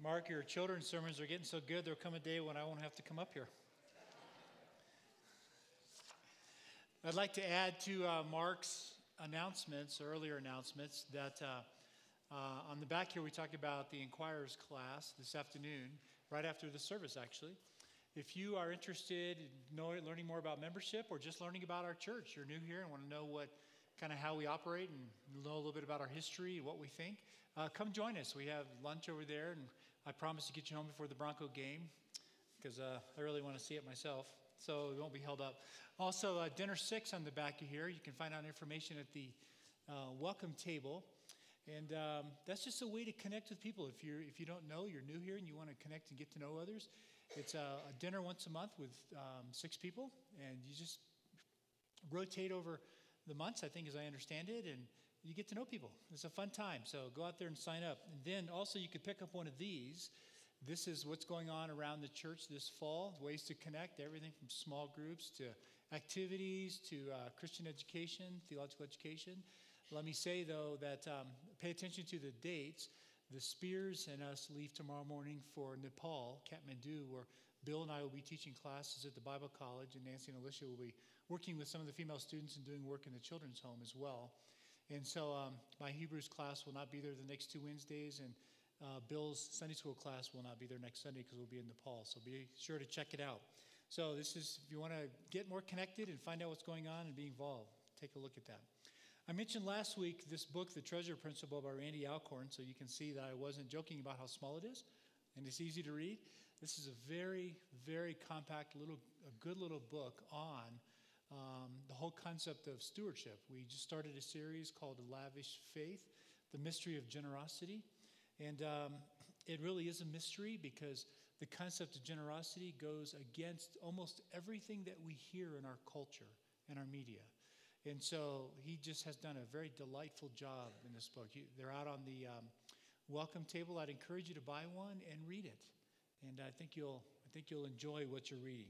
Mark, your children's sermons are getting so good, there'll come a day when I won't have to come up here. I'd like to add to uh, Mark's announcements, earlier announcements, that uh, uh, on the back here we talked about the Inquirers class this afternoon, right after the service, actually. If you are interested in know, learning more about membership or just learning about our church, you're new here and want to know what kind of how we operate and know a little bit about our history, what we think, uh, come join us. We have lunch over there, and I promise to get you home before the Bronco game because uh, I really want to see it myself. So it won't be held up. Also, uh, dinner six on the back of here. You can find out information at the uh, welcome table. And um, that's just a way to connect with people. If, you're, if you don't know, you're new here and you want to connect and get to know others, it's a, a dinner once a month with um, six people. And you just rotate over the months, I think, as I understand it. And you get to know people. It's a fun time. So go out there and sign up. And then also, you could pick up one of these. This is what's going on around the church this fall ways to connect, everything from small groups to activities to uh, Christian education, theological education. Let me say, though, that um, pay attention to the dates. The Spears and us leave tomorrow morning for Nepal, Kathmandu, where Bill and I will be teaching classes at the Bible College, and Nancy and Alicia will be working with some of the female students and doing work in the children's home as well. And so um, my Hebrews class will not be there the next two Wednesdays, and uh, Bill's Sunday school class will not be there next Sunday because we'll be in Nepal. So be sure to check it out. So this is if you want to get more connected and find out what's going on and be involved, take a look at that. I mentioned last week this book, The Treasure Principle by Randy Alcorn, so you can see that I wasn't joking about how small it is, and it's easy to read. This is a very, very compact little, a good little book on um, the whole concept of stewardship. We just started a series called Lavish Faith, the mystery of generosity. And um, it really is a mystery because the concept of generosity goes against almost everything that we hear in our culture and our media. And so he just has done a very delightful job in this book. they're out on the um, welcome table. I'd encourage you to buy one and read it. And I think you'll, I think you'll enjoy what you're reading.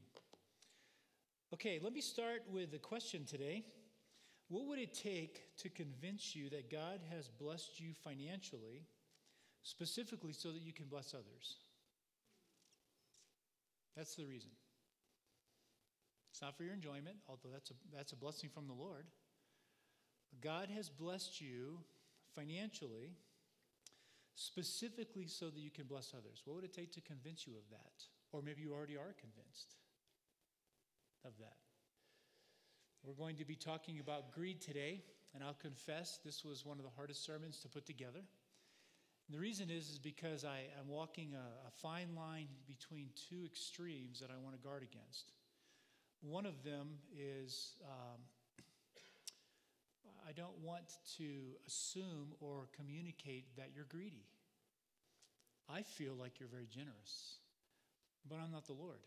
Okay, let me start with a question today. What would it take to convince you that God has blessed you financially, specifically so that you can bless others? That's the reason. It's not for your enjoyment, although that's a, that's a blessing from the Lord. God has blessed you financially, specifically so that you can bless others. What would it take to convince you of that? Or maybe you already are convinced of that. We're going to be talking about greed today, and I'll confess this was one of the hardest sermons to put together. And the reason is, is because I am walking a, a fine line between two extremes that I want to guard against. One of them is um, I don't want to assume or communicate that you're greedy. I feel like you're very generous, but I'm not the Lord.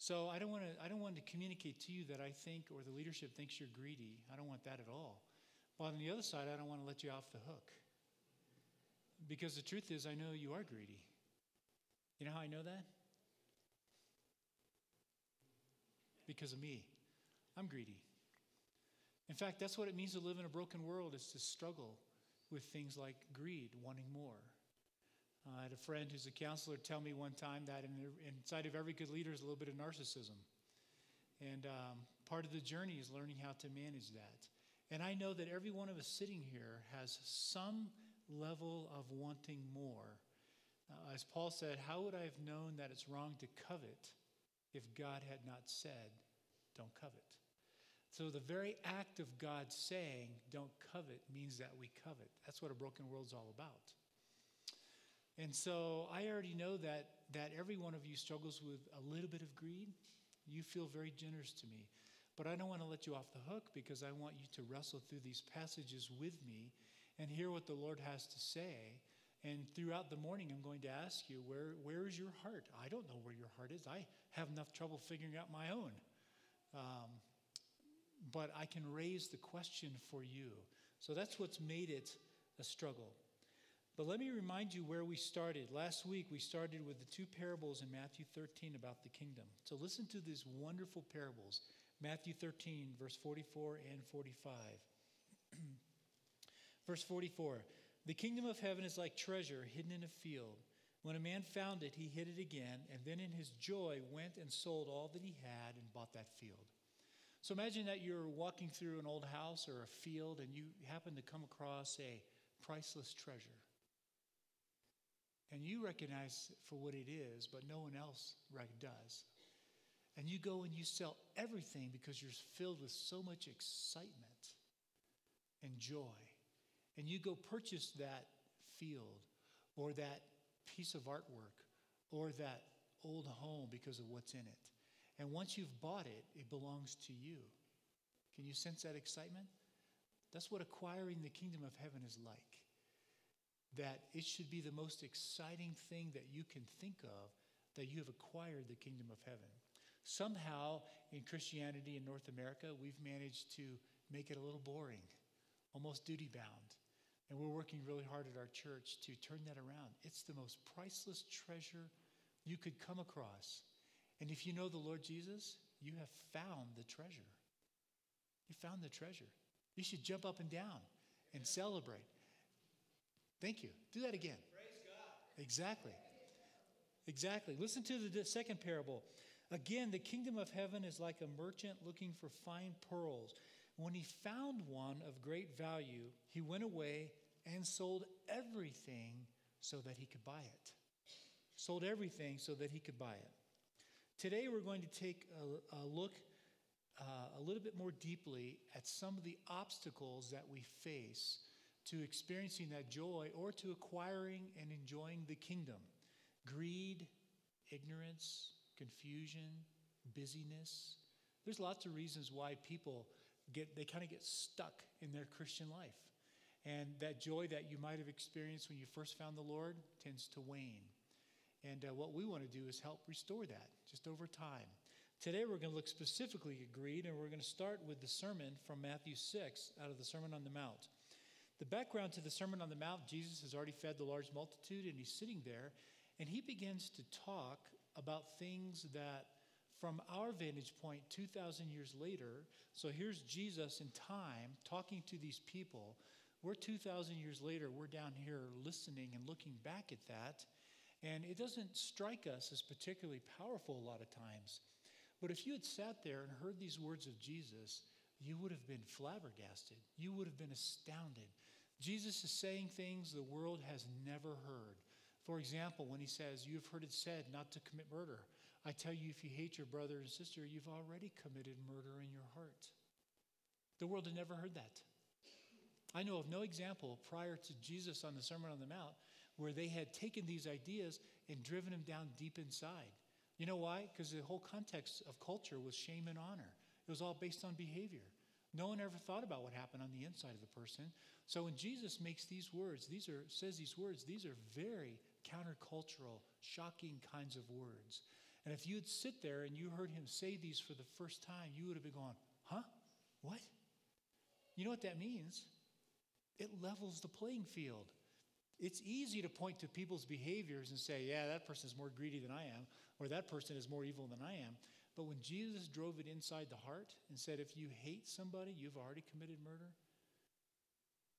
So I don't want to I don't want to communicate to you that I think or the leadership thinks you're greedy. I don't want that at all. But on the other side, I don't want to let you off the hook. Because the truth is I know you are greedy. You know how I know that? Because of me. I'm greedy. In fact, that's what it means to live in a broken world is to struggle with things like greed, wanting more. Uh, I had a friend who's a counselor tell me one time that in, inside of every good leader is a little bit of narcissism. And um, part of the journey is learning how to manage that. And I know that every one of us sitting here has some level of wanting more. Uh, as Paul said, how would I have known that it's wrong to covet if God had not said, don't covet? So the very act of God saying, don't covet, means that we covet. That's what a broken world's all about. And so I already know that, that every one of you struggles with a little bit of greed. You feel very generous to me. But I don't want to let you off the hook because I want you to wrestle through these passages with me and hear what the Lord has to say. And throughout the morning, I'm going to ask you, where, where is your heart? I don't know where your heart is. I have enough trouble figuring out my own. Um, but I can raise the question for you. So that's what's made it a struggle. But let me remind you where we started. Last week, we started with the two parables in Matthew 13 about the kingdom. So listen to these wonderful parables Matthew 13, verse 44 and 45. verse 44 The kingdom of heaven is like treasure hidden in a field. When a man found it, he hid it again, and then in his joy went and sold all that he had and bought that field. So imagine that you're walking through an old house or a field and you happen to come across a priceless treasure. And you recognize for what it is, but no one else does. And you go and you sell everything because you're filled with so much excitement and joy. And you go purchase that field or that piece of artwork or that old home because of what's in it. And once you've bought it, it belongs to you. Can you sense that excitement? That's what acquiring the kingdom of heaven is like. That it should be the most exciting thing that you can think of that you have acquired the kingdom of heaven. Somehow in Christianity in North America, we've managed to make it a little boring, almost duty bound. And we're working really hard at our church to turn that around. It's the most priceless treasure you could come across. And if you know the Lord Jesus, you have found the treasure. You found the treasure. You should jump up and down and celebrate. Thank you. Do that again. Exactly. Exactly. Listen to the second parable. Again, the kingdom of heaven is like a merchant looking for fine pearls. When he found one of great value, he went away and sold everything so that he could buy it. Sold everything so that he could buy it. Today, we're going to take a, a look uh, a little bit more deeply at some of the obstacles that we face to experiencing that joy or to acquiring and enjoying the kingdom greed, ignorance, confusion, busyness. There's lots of reasons why people get they kind of get stuck in their Christian life. And that joy that you might have experienced when you first found the Lord tends to wane. And uh, what we want to do is help restore that just over time. Today we're going to look specifically at greed, and we're going to start with the sermon from Matthew 6 out of the Sermon on the Mount. The background to the Sermon on the Mount Jesus has already fed the large multitude, and he's sitting there, and he begins to talk about things that, from our vantage point, 2,000 years later, so here's Jesus in time talking to these people we're 2,000 years later, we're down here listening and looking back at that, and it doesn't strike us as particularly powerful a lot of times. But if you had sat there and heard these words of Jesus, you would have been flabbergasted. You would have been astounded. Jesus is saying things the world has never heard. For example, when he says, You have heard it said not to commit murder. I tell you, if you hate your brother and sister, you've already committed murder in your heart. The world had never heard that. I know of no example prior to Jesus on the Sermon on the Mount where they had taken these ideas and driven them down deep inside. You know why? Because the whole context of culture was shame and honor. It was all based on behavior. No one ever thought about what happened on the inside of the person. So when Jesus makes these words, these are says these words, these are very countercultural, shocking kinds of words. And if you'd sit there and you heard him say these for the first time, you would have been going, "Huh? What?" You know what that means? it levels the playing field. It's easy to point to people's behaviors and say, yeah, that person is more greedy than I am, or that person is more evil than I am. But when Jesus drove it inside the heart and said, if you hate somebody, you've already committed murder.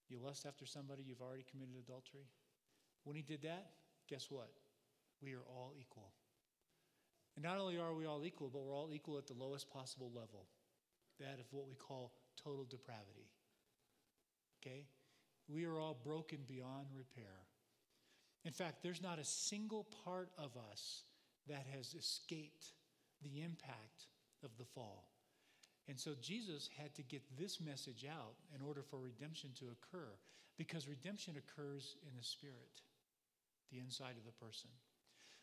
You lust after somebody, you've already committed adultery. When he did that, guess what? We are all equal. And not only are we all equal, but we're all equal at the lowest possible level that of what we call total depravity. Okay? We are all broken beyond repair. In fact, there's not a single part of us that has escaped the impact of the fall. And so Jesus had to get this message out in order for redemption to occur, because redemption occurs in the spirit, the inside of the person.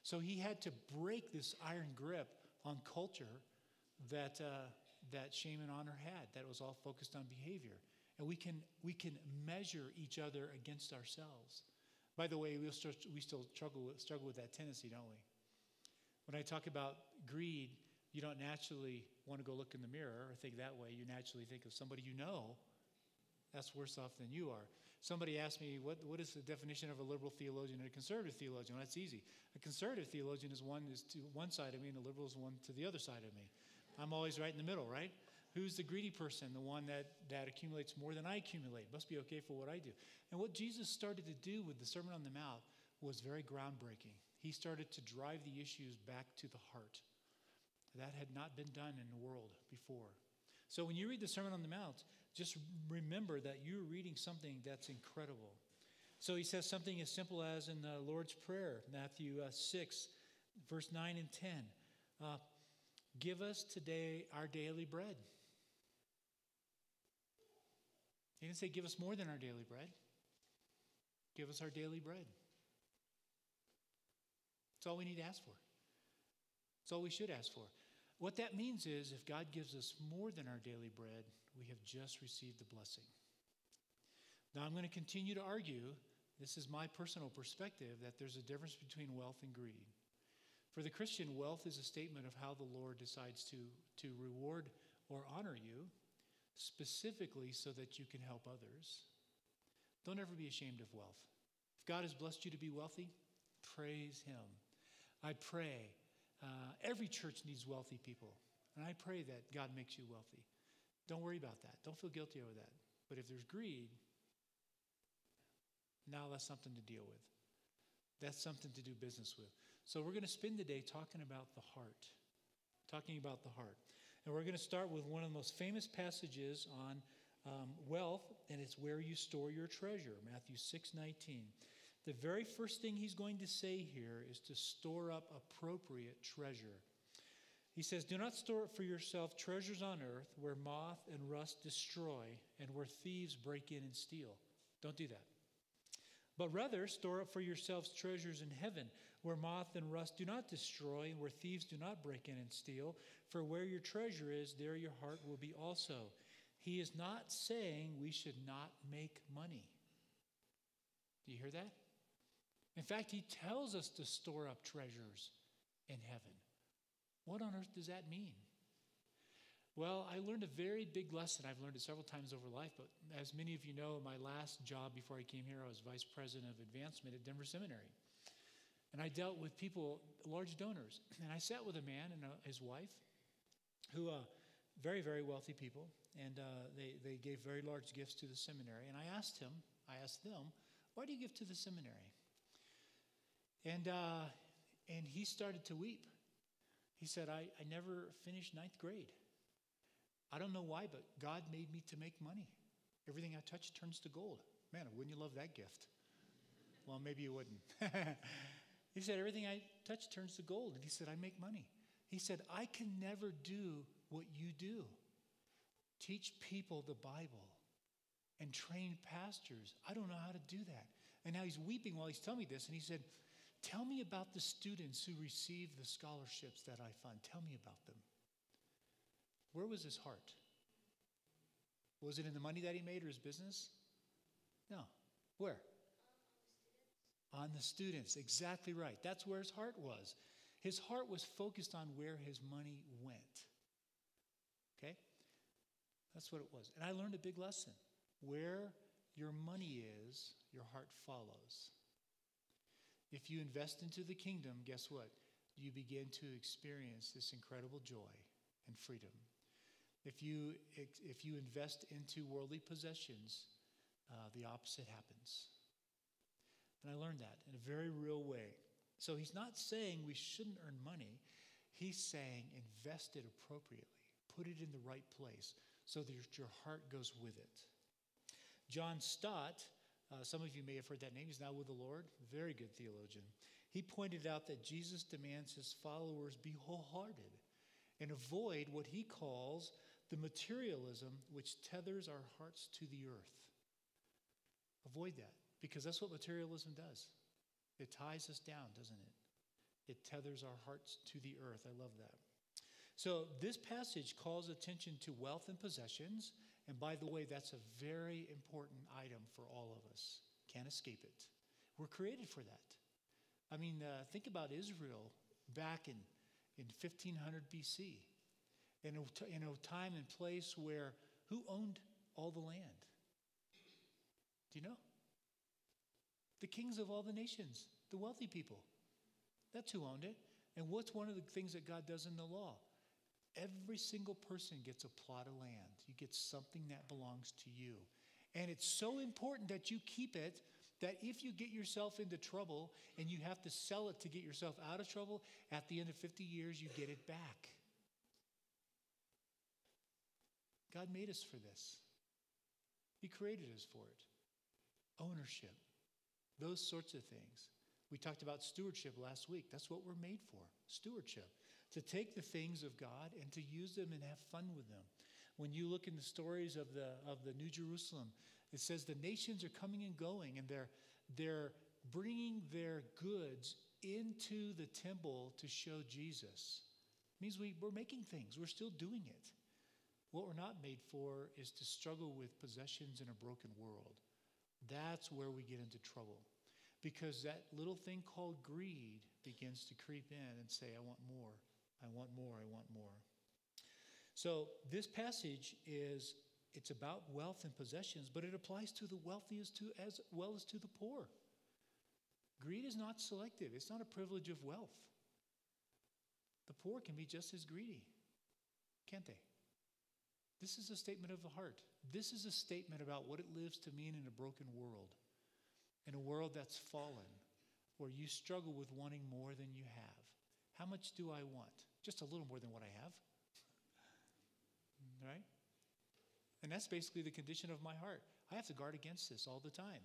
So he had to break this iron grip on culture that, uh, that shame and honor had, that was all focused on behavior and we can, we can measure each other against ourselves. By the way, we still, we still struggle, with, struggle with that tendency, don't we? When I talk about greed, you don't naturally want to go look in the mirror or think that way. You naturally think of somebody you know that's worse off than you are. Somebody asked me, what, what is the definition of a liberal theologian and a conservative theologian? Well, that's easy. A conservative theologian is one is to one side of me, and a liberal is one to the other side of me. I'm always right in the middle, right? Who's the greedy person? The one that, that accumulates more than I accumulate. Must be okay for what I do. And what Jesus started to do with the Sermon on the Mount was very groundbreaking. He started to drive the issues back to the heart. That had not been done in the world before. So when you read the Sermon on the Mount, just remember that you're reading something that's incredible. So he says something as simple as in the Lord's Prayer, Matthew uh, 6, verse 9 and 10. Uh, Give us today our daily bread. He didn't say, Give us more than our daily bread. Give us our daily bread. That's all we need to ask for. That's all we should ask for. What that means is if God gives us more than our daily bread, we have just received the blessing. Now, I'm going to continue to argue, this is my personal perspective, that there's a difference between wealth and greed. For the Christian, wealth is a statement of how the Lord decides to, to reward or honor you, specifically so that you can help others. Don't ever be ashamed of wealth. If God has blessed you to be wealthy, praise Him. I pray uh, every church needs wealthy people. And I pray that God makes you wealthy. Don't worry about that. Don't feel guilty over that. But if there's greed, now that's something to deal with. That's something to do business with. So we're going to spend the day talking about the heart. Talking about the heart. And we're going to start with one of the most famous passages on um, wealth, and it's where you store your treasure, Matthew 6 19. The very first thing he's going to say here is to store up appropriate treasure. He says, Do not store up for yourself treasures on earth where moth and rust destroy and where thieves break in and steal. Don't do that. But rather, store up for yourselves treasures in heaven where moth and rust do not destroy and where thieves do not break in and steal. For where your treasure is, there your heart will be also. He is not saying we should not make money. Do you hear that? In fact, he tells us to store up treasures in heaven. What on earth does that mean? Well, I learned a very big lesson. I've learned it several times over life, but as many of you know, my last job before I came here, I was vice president of advancement at Denver Seminary. And I dealt with people, large donors. And I sat with a man and uh, his wife who, uh, very, very wealthy people, and uh, they, they gave very large gifts to the seminary. And I asked him, I asked them, why do you give to the seminary? And, uh, and he started to weep. He said, I, I never finished ninth grade. I don't know why, but God made me to make money. Everything I touch turns to gold. Man, wouldn't you love that gift? Well, maybe you wouldn't. he said, Everything I touch turns to gold. And he said, I make money. He said, I can never do what you do teach people the Bible and train pastors. I don't know how to do that. And now he's weeping while he's telling me this. And he said, Tell me about the students who receive the scholarships that I fund. Tell me about them. Where was his heart? Was it in the money that he made or his business? No. Where? On the students. Exactly right. That's where his heart was. His heart was focused on where his money went. Okay? That's what it was. And I learned a big lesson. Where your money is, your heart follows. If you invest into the kingdom, guess what? You begin to experience this incredible joy and freedom. If you, if you invest into worldly possessions, uh, the opposite happens. And I learned that in a very real way. So he's not saying we shouldn't earn money. He's saying invest it appropriately, put it in the right place so that your heart goes with it. John Stott uh, some of you may have heard that name. He's now with the Lord. Very good theologian. He pointed out that Jesus demands his followers be wholehearted and avoid what he calls the materialism which tethers our hearts to the earth. Avoid that because that's what materialism does. It ties us down, doesn't it? It tethers our hearts to the earth. I love that. So, this passage calls attention to wealth and possessions and by the way, that's a very important item for all of us. Can't escape it. We're created for that. I mean, uh, think about Israel back in, in 1500 BC, in in a time and place where who owned all the land? Do you know? The kings of all the nations, the wealthy people. That's who owned it. And what's one of the things that God does in the law? Every single person gets a plot of land. You get something that belongs to you. And it's so important that you keep it that if you get yourself into trouble and you have to sell it to get yourself out of trouble, at the end of 50 years, you get it back. God made us for this, He created us for it. Ownership, those sorts of things. We talked about stewardship last week. That's what we're made for stewardship. To take the things of God and to use them and have fun with them. When you look in the stories of the, of the New Jerusalem, it says the nations are coming and going and they're, they're bringing their goods into the temple to show Jesus. It means we, we're making things, we're still doing it. What we're not made for is to struggle with possessions in a broken world. That's where we get into trouble. Because that little thing called greed begins to creep in and say, I want more, I want more, I want more. So this passage is it's about wealth and possessions, but it applies to the wealthy as, to, as well as to the poor. Greed is not selective, it's not a privilege of wealth. The poor can be just as greedy, can't they? This is a statement of the heart. This is a statement about what it lives to mean in a broken world, in a world that's fallen, where you struggle with wanting more than you have. How much do I want? Just a little more than what I have. right? And that's basically the condition of my heart. I have to guard against this all the time.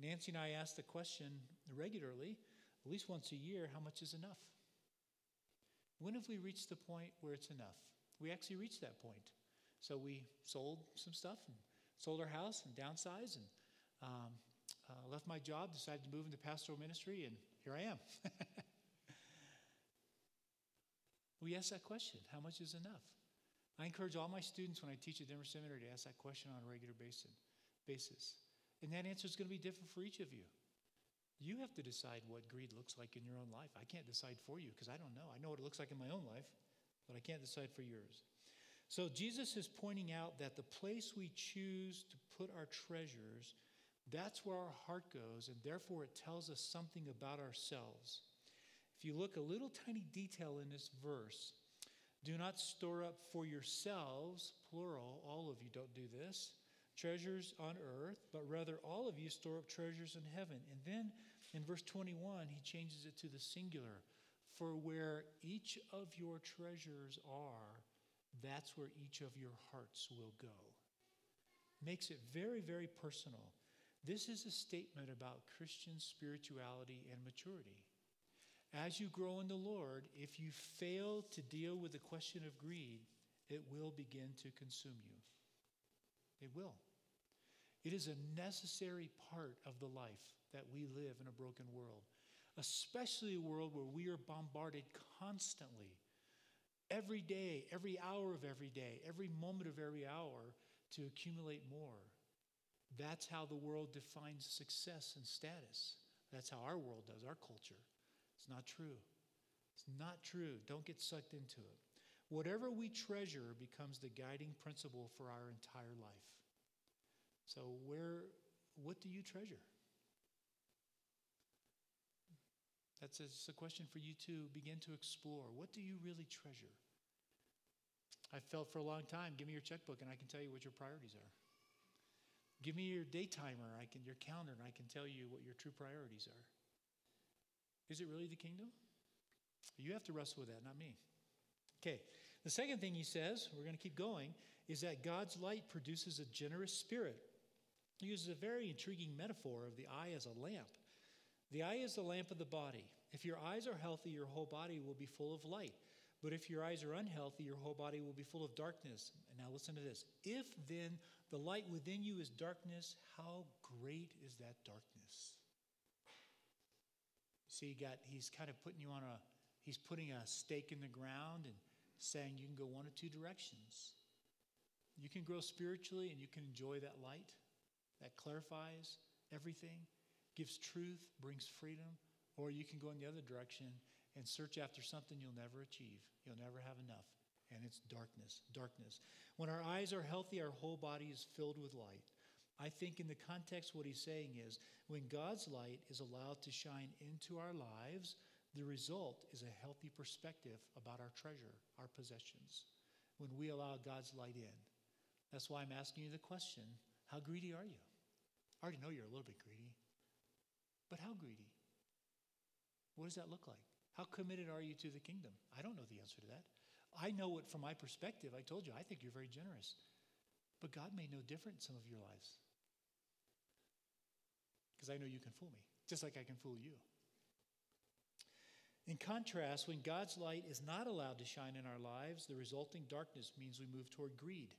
Nancy and I ask the question regularly, at least once a year, how much is enough? When have we reached the point where it's enough? We actually reached that point. So we sold some stuff and sold our house and downsized and um, uh, left my job, decided to move into pastoral ministry, and here I am. we ask that question how much is enough? I encourage all my students when I teach at Denver Seminary to ask that question on a regular basis. And that answer is going to be different for each of you. You have to decide what greed looks like in your own life. I can't decide for you because I don't know. I know what it looks like in my own life, but I can't decide for yours. So Jesus is pointing out that the place we choose to put our treasures, that's where our heart goes, and therefore it tells us something about ourselves. If you look a little tiny detail in this verse, do not store up for yourselves, plural, all of you don't do this, treasures on earth, but rather all of you store up treasures in heaven. And then in verse 21, he changes it to the singular. For where each of your treasures are, that's where each of your hearts will go. Makes it very, very personal. This is a statement about Christian spirituality and maturity. As you grow in the Lord, if you fail to deal with the question of greed, it will begin to consume you. It will. It is a necessary part of the life that we live in a broken world, especially a world where we are bombarded constantly every day, every hour of every day, every moment of every hour to accumulate more. That's how the world defines success and status. That's how our world does, our culture. It's not true. It's not true. Don't get sucked into it. Whatever we treasure becomes the guiding principle for our entire life. So, where, what do you treasure? That's a, a question for you to begin to explore. What do you really treasure? I felt for a long time, give me your checkbook and I can tell you what your priorities are. Give me your day timer, I can your calendar, and I can tell you what your true priorities are. Is it really the kingdom? You have to wrestle with that, not me. Okay. The second thing he says, we're going to keep going, is that God's light produces a generous spirit. He uses a very intriguing metaphor of the eye as a lamp. The eye is the lamp of the body. If your eyes are healthy, your whole body will be full of light. But if your eyes are unhealthy, your whole body will be full of darkness. And now listen to this. If then the light within you is darkness, how great is that darkness? See, he got, he's kind of putting you on a, he's putting a stake in the ground and saying you can go one of two directions. You can grow spiritually and you can enjoy that light that clarifies everything gives truth, brings freedom, or you can go in the other direction and search after something you'll never achieve. You'll never have enough. And it's darkness, darkness. When our eyes are healthy, our whole body is filled with light. I think in the context, what he's saying is when God's light is allowed to shine into our lives, the result is a healthy perspective about our treasure, our possessions. when we allow God's light in. That's why I'm asking you the question how greedy are you? I already know you're a little bit greedy, but how greedy? What does that look like? How committed are you to the kingdom? I don't know the answer to that. I know it from my perspective. I told you, I think you're very generous. But God may know different in some of your lives. Because I know you can fool me, just like I can fool you. In contrast, when God's light is not allowed to shine in our lives, the resulting darkness means we move toward greed,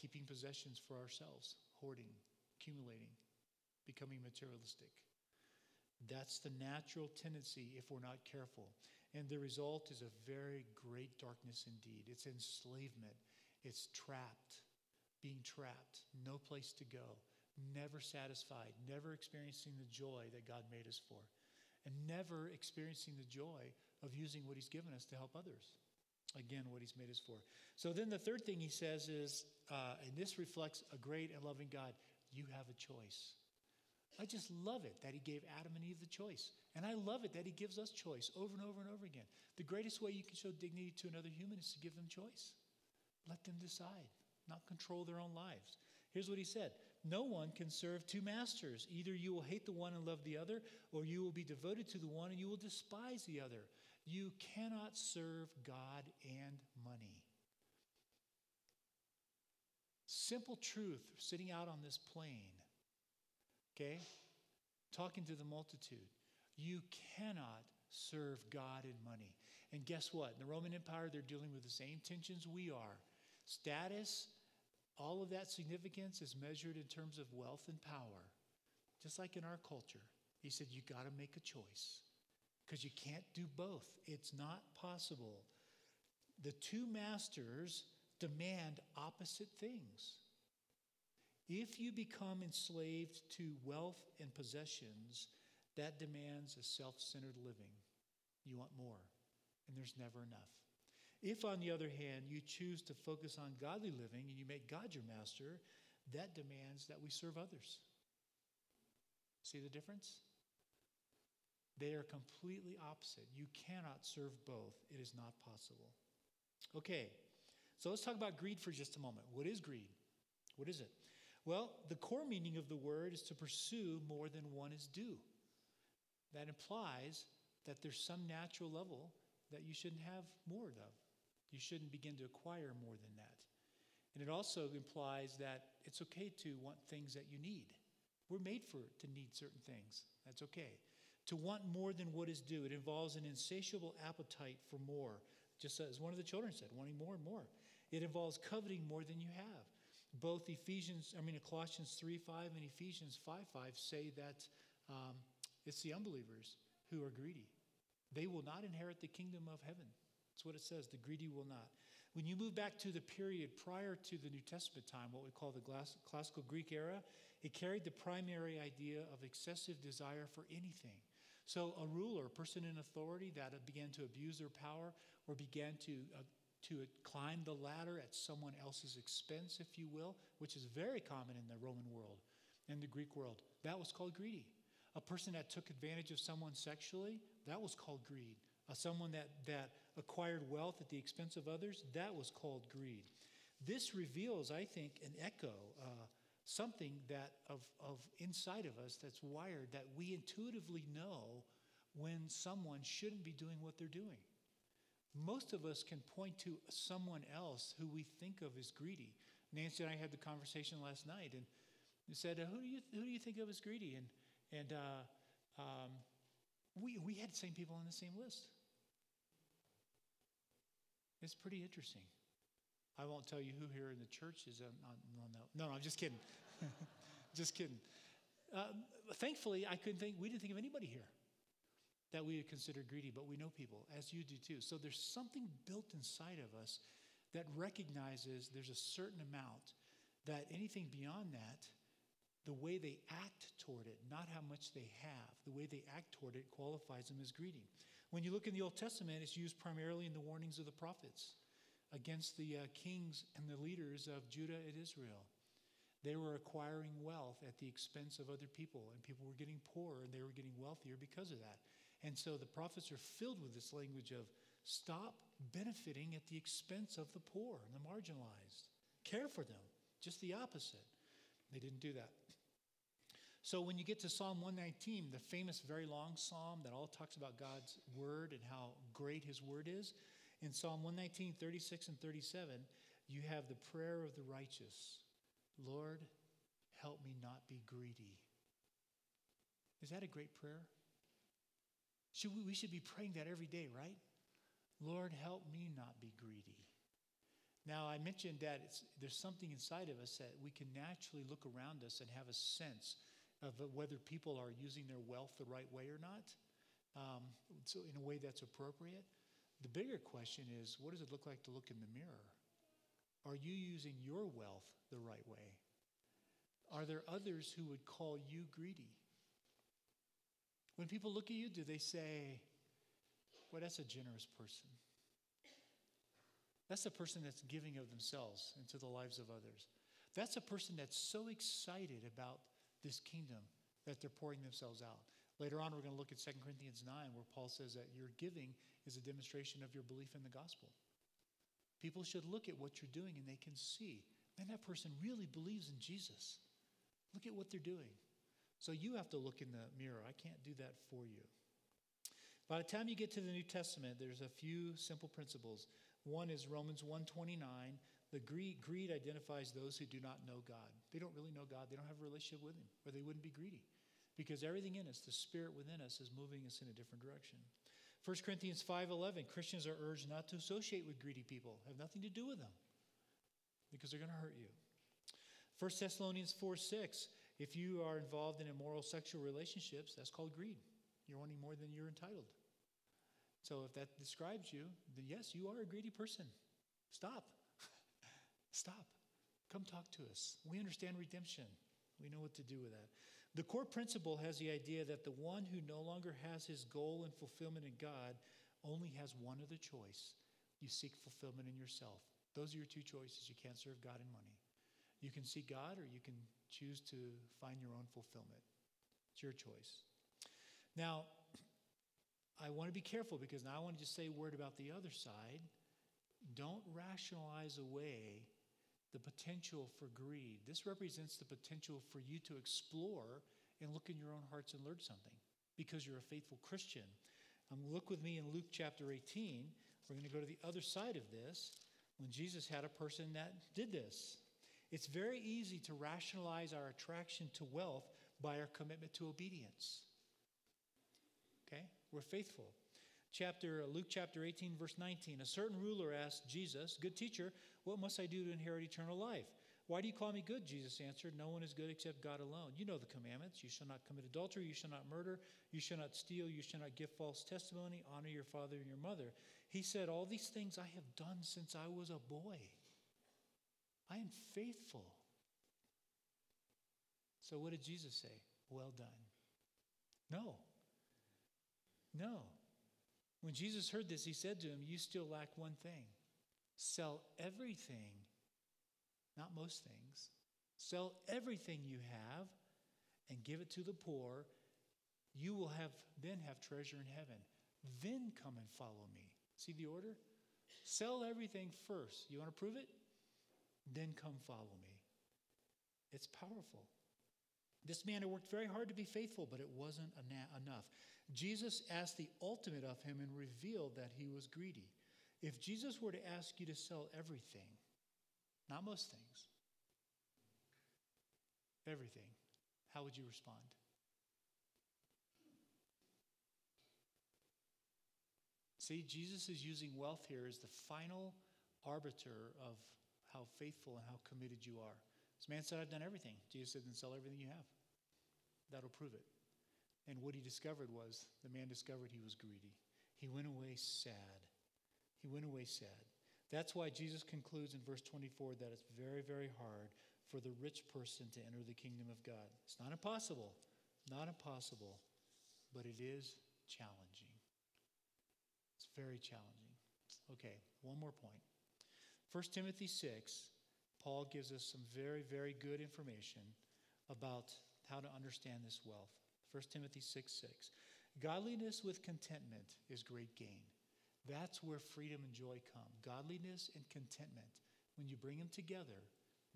keeping possessions for ourselves, hoarding, accumulating, becoming materialistic. That's the natural tendency if we're not careful. And the result is a very great darkness indeed. It's enslavement, it's trapped, being trapped, no place to go, never satisfied, never experiencing the joy that God made us for, and never experiencing the joy of using what He's given us to help others. Again, what He's made us for. So then the third thing He says is, uh, and this reflects a great and loving God you have a choice. I just love it that he gave Adam and Eve the choice. And I love it that he gives us choice over and over and over again. The greatest way you can show dignity to another human is to give them choice. Let them decide, not control their own lives. Here's what he said No one can serve two masters. Either you will hate the one and love the other, or you will be devoted to the one and you will despise the other. You cannot serve God and money. Simple truth sitting out on this plain okay? Talking to the multitude. You cannot serve God and money. And guess what? In the Roman Empire, they're dealing with the same tensions we are. Status, all of that significance is measured in terms of wealth and power, just like in our culture. He said, You got to make a choice because you can't do both. It's not possible. The two masters demand opposite things. If you become enslaved to wealth and possessions, that demands a self centered living. You want more, and there's never enough. If, on the other hand, you choose to focus on godly living and you make God your master, that demands that we serve others. See the difference? They are completely opposite. You cannot serve both, it is not possible. Okay, so let's talk about greed for just a moment. What is greed? What is it? Well, the core meaning of the word is to pursue more than one is due. That implies that there's some natural level that you shouldn't have more of. You shouldn't begin to acquire more than that. And it also implies that it's okay to want things that you need. We're made for to need certain things. That's okay. To want more than what is due, it involves an insatiable appetite for more, just as one of the children said, wanting more and more. It involves coveting more than you have both Ephesians, I mean, Colossians 3 5 and Ephesians 5 5 say that um, it's the unbelievers who are greedy. They will not inherit the kingdom of heaven. That's what it says. The greedy will not. When you move back to the period prior to the New Testament time, what we call the classical Greek era, it carried the primary idea of excessive desire for anything. So, a ruler, a person in authority that began to abuse their power or began to uh, to climb the ladder at someone else's expense, if you will, which is very common in the Roman world and the Greek world. That was called greedy. A person that took advantage of someone sexually, that was called greed. Uh, someone that, that acquired wealth at the expense of others, that was called greed. This reveals, I think, an echo, uh, something that of, of inside of us that's wired that we intuitively know when someone shouldn't be doing what they're doing most of us can point to someone else who we think of as greedy. Nancy and I had the conversation last night, and we said, "Who do you who do you think of as greedy?" And and uh, um, we we had the same people on the same list. It's pretty interesting. I won't tell you who here in the church is. Uh, no, no, no, I'm just kidding. just kidding. Uh, thankfully, I couldn't think. We didn't think of anybody here that we would consider greedy, but we know people, as you do too. So there's something built inside of us that recognizes there's a certain amount that anything beyond that, the way they act toward it, not how much they have, the way they act toward it qualifies them as greedy. When you look in the Old Testament, it's used primarily in the warnings of the prophets against the uh, kings and the leaders of Judah and Israel. They were acquiring wealth at the expense of other people, and people were getting poorer and they were getting wealthier because of that. And so the prophets are filled with this language of Stop benefiting at the expense of the poor and the marginalized. Care for them. Just the opposite. They didn't do that. So when you get to Psalm 119, the famous very long psalm that all talks about God's word and how great his word is, in Psalm 119, 36 and 37, you have the prayer of the righteous Lord, help me not be greedy. Is that a great prayer? Should we, we should be praying that every day, right? Lord, help me not be greedy. Now, I mentioned that there's something inside of us that we can naturally look around us and have a sense of whether people are using their wealth the right way or not, um, so in a way that's appropriate. The bigger question is what does it look like to look in the mirror? Are you using your wealth the right way? Are there others who would call you greedy? When people look at you, do they say, well, that's a generous person? That's a person that's giving of themselves into the lives of others. That's a person that's so excited about this kingdom that they're pouring themselves out. Later on, we're going to look at 2 Corinthians 9, where Paul says that your giving is a demonstration of your belief in the gospel. People should look at what you're doing and they can see, man, that person really believes in Jesus. Look at what they're doing. So you have to look in the mirror. I can't do that for you. By the time you get to the New Testament, there's a few simple principles. One is Romans 129. The greed, greed identifies those who do not know God. They don't really know God. They don't have a relationship with Him, or they wouldn't be greedy. Because everything in us, the Spirit within us, is moving us in a different direction. 1 Corinthians 5:11, Christians are urged not to associate with greedy people. Have nothing to do with them because they're going to hurt you. 1 Thessalonians 4:6, if you are involved in immoral sexual relationships, that's called greed. You're wanting more than you're entitled. So if that describes you, then yes, you are a greedy person. Stop. Stop. Come talk to us. We understand redemption. We know what to do with that. The core principle has the idea that the one who no longer has his goal and fulfillment in God only has one other choice. You seek fulfillment in yourself. Those are your two choices. You can't serve God and money. You can seek God or you can choose to find your own fulfillment. It's your choice. Now, I want to be careful because now I want to just say a word about the other side. Don't rationalize away the potential for greed. This represents the potential for you to explore and look in your own hearts and learn something because you're a faithful Christian. Um, look with me in Luke chapter 18. We're going to go to the other side of this when Jesus had a person that did this. It's very easy to rationalize our attraction to wealth by our commitment to obedience. Okay? We're faithful chapter uh, Luke chapter 18 verse 19 a certain ruler asked Jesus good teacher what must I do to inherit eternal life? Why do you call me good? Jesus answered no one is good except God alone. You know the commandments. You shall not commit adultery. You shall not murder. You shall not steal. You shall not give false testimony. Honor your father and your mother. He said all these things I have done since I was a boy. I am faithful. So what did Jesus say? Well done. No. No when Jesus heard this, he said to him, You still lack one thing. Sell everything, not most things. Sell everything you have and give it to the poor. You will have then have treasure in heaven. Then come and follow me. See the order? Sell everything first. You want to prove it? Then come follow me. It's powerful. This man had worked very hard to be faithful, but it wasn't enough. Jesus asked the ultimate of him and revealed that he was greedy. If Jesus were to ask you to sell everything, not most things, everything, how would you respond? See, Jesus is using wealth here as the final arbiter of how faithful and how committed you are. This man said, I've done everything. Jesus said, then sell everything you have. That'll prove it. And what he discovered was the man discovered he was greedy. He went away sad. He went away sad. That's why Jesus concludes in verse 24 that it's very, very hard for the rich person to enter the kingdom of God. It's not impossible, not impossible, but it is challenging. It's very challenging. Okay, one more point. 1 Timothy 6, Paul gives us some very, very good information about how to understand this wealth. 1 Timothy 6 6. Godliness with contentment is great gain. That's where freedom and joy come. Godliness and contentment. When you bring them together,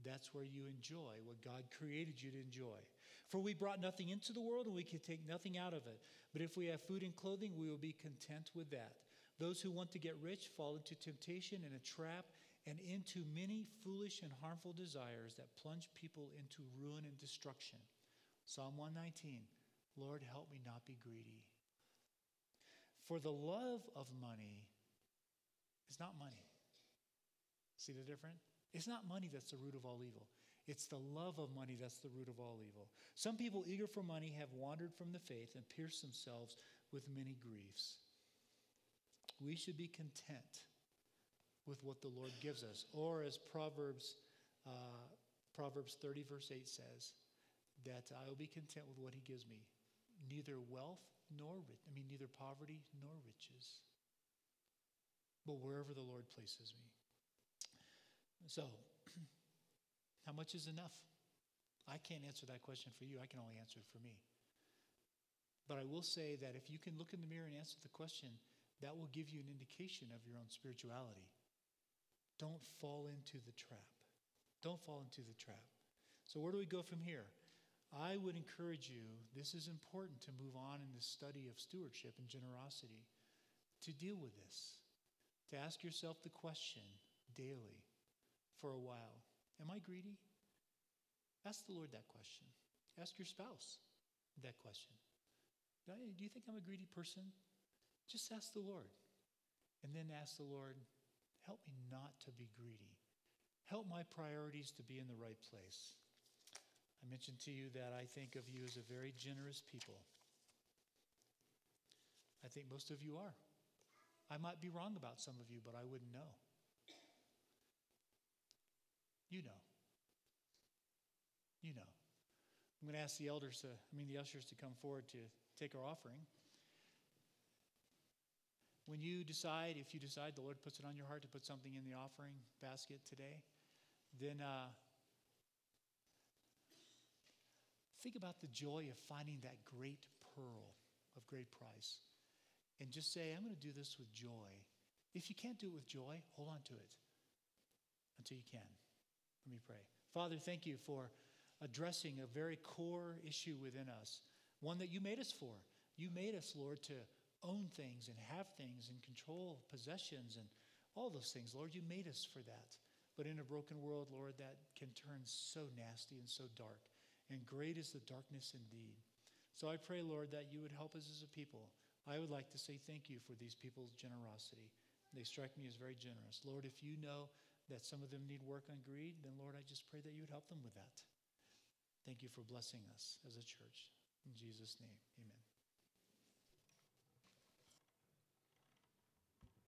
that's where you enjoy what God created you to enjoy. For we brought nothing into the world and we can take nothing out of it. But if we have food and clothing, we will be content with that. Those who want to get rich fall into temptation and a trap and into many foolish and harmful desires that plunge people into ruin and destruction. Psalm 119 Lord, help me not be greedy. For the love of money is not money. See the difference? It's not money that's the root of all evil. It's the love of money that's the root of all evil. Some people eager for money have wandered from the faith and pierced themselves with many griefs. We should be content with what the Lord gives us. Or as Proverbs, uh, Proverbs 30, verse 8 says, that I will be content with what he gives me. Neither wealth nor, I mean, neither poverty nor riches, but wherever the Lord places me. So, how much is enough? I can't answer that question for you. I can only answer it for me. But I will say that if you can look in the mirror and answer the question, that will give you an indication of your own spirituality. Don't fall into the trap. Don't fall into the trap. So, where do we go from here? I would encourage you, this is important to move on in the study of stewardship and generosity, to deal with this, to ask yourself the question daily for a while Am I greedy? Ask the Lord that question. Ask your spouse that question. Do you think I'm a greedy person? Just ask the Lord. And then ask the Lord, help me not to be greedy. Help my priorities to be in the right place. I mentioned to you that I think of you as a very generous people. I think most of you are. I might be wrong about some of you, but I wouldn't know. You know. You know. I'm going to ask the elders to, I mean, the ushers to come forward to take our offering. When you decide, if you decide the Lord puts it on your heart to put something in the offering basket today, then uh, think about the joy of finding that great pearl of great price. And just say, I'm going to do this with joy. If you can't do it with joy, hold on to it until you can. Let me pray. Father, thank you for addressing a very core issue within us, one that you made us for. You made us, Lord, to own things and have things and control possessions and all those things. Lord, you made us for that. But in a broken world, Lord, that can turn so nasty and so dark. And great is the darkness indeed. So I pray, Lord, that you would help us as a people. I would like to say thank you for these people's generosity. They strike me as very generous. Lord, if you know that some of them need work on greed, then Lord, I just pray that you would help them with that. Thank you for blessing us as a church. In Jesus' name, amen.